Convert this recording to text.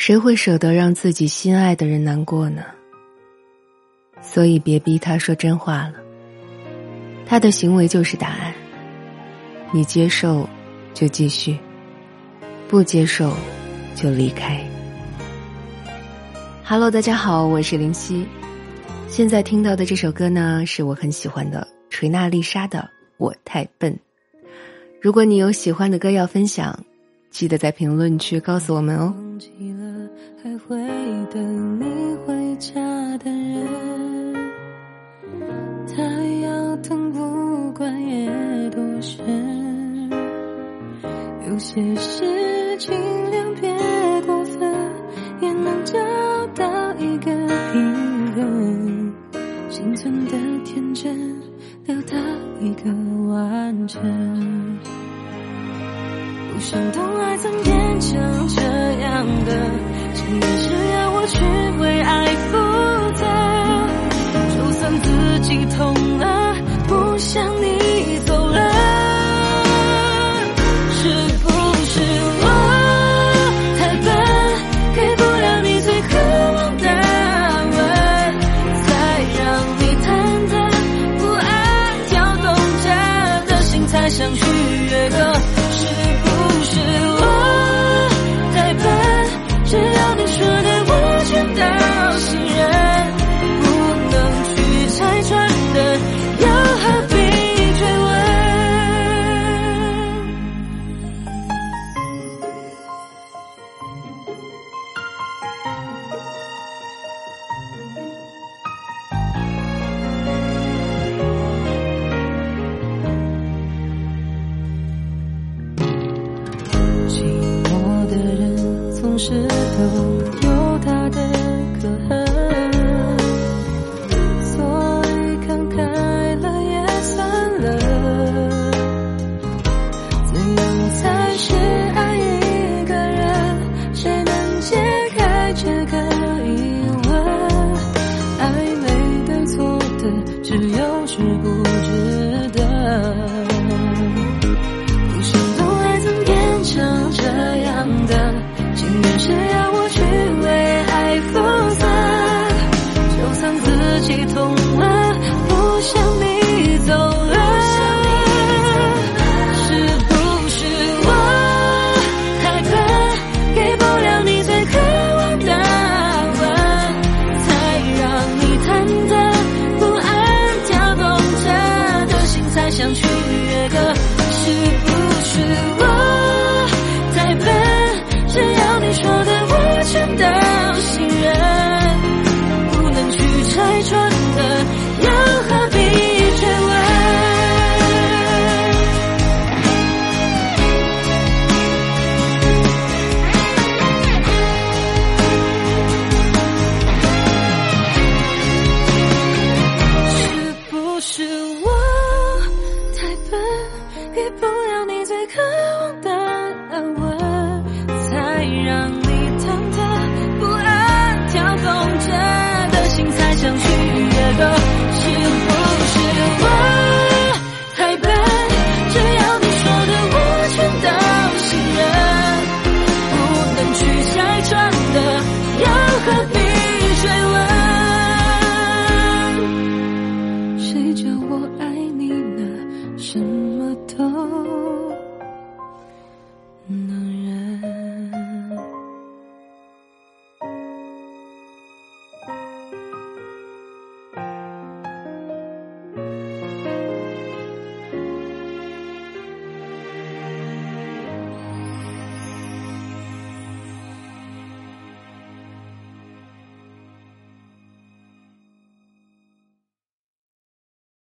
谁会舍得让自己心爱的人难过呢？所以别逼他说真话了。他的行为就是答案。你接受，就继续；不接受，就离开。Hello，大家好，我是林夕。现在听到的这首歌呢，是我很喜欢的锤娜丽莎的《我太笨》。如果你有喜欢的歌要分享，记得在评论区告诉我们哦。会等你回家的人，他要等不管也多深。有些事尽量别过分，也能找到一个平衡。心存的天真，留到一个完整。不想懂爱怎变成这样的。真的是要我去是心痛了，不想你走了，是不是我太笨，给不了你最渴望的安稳，才让你忐忑不安，跳动着的心，才想去。别崩。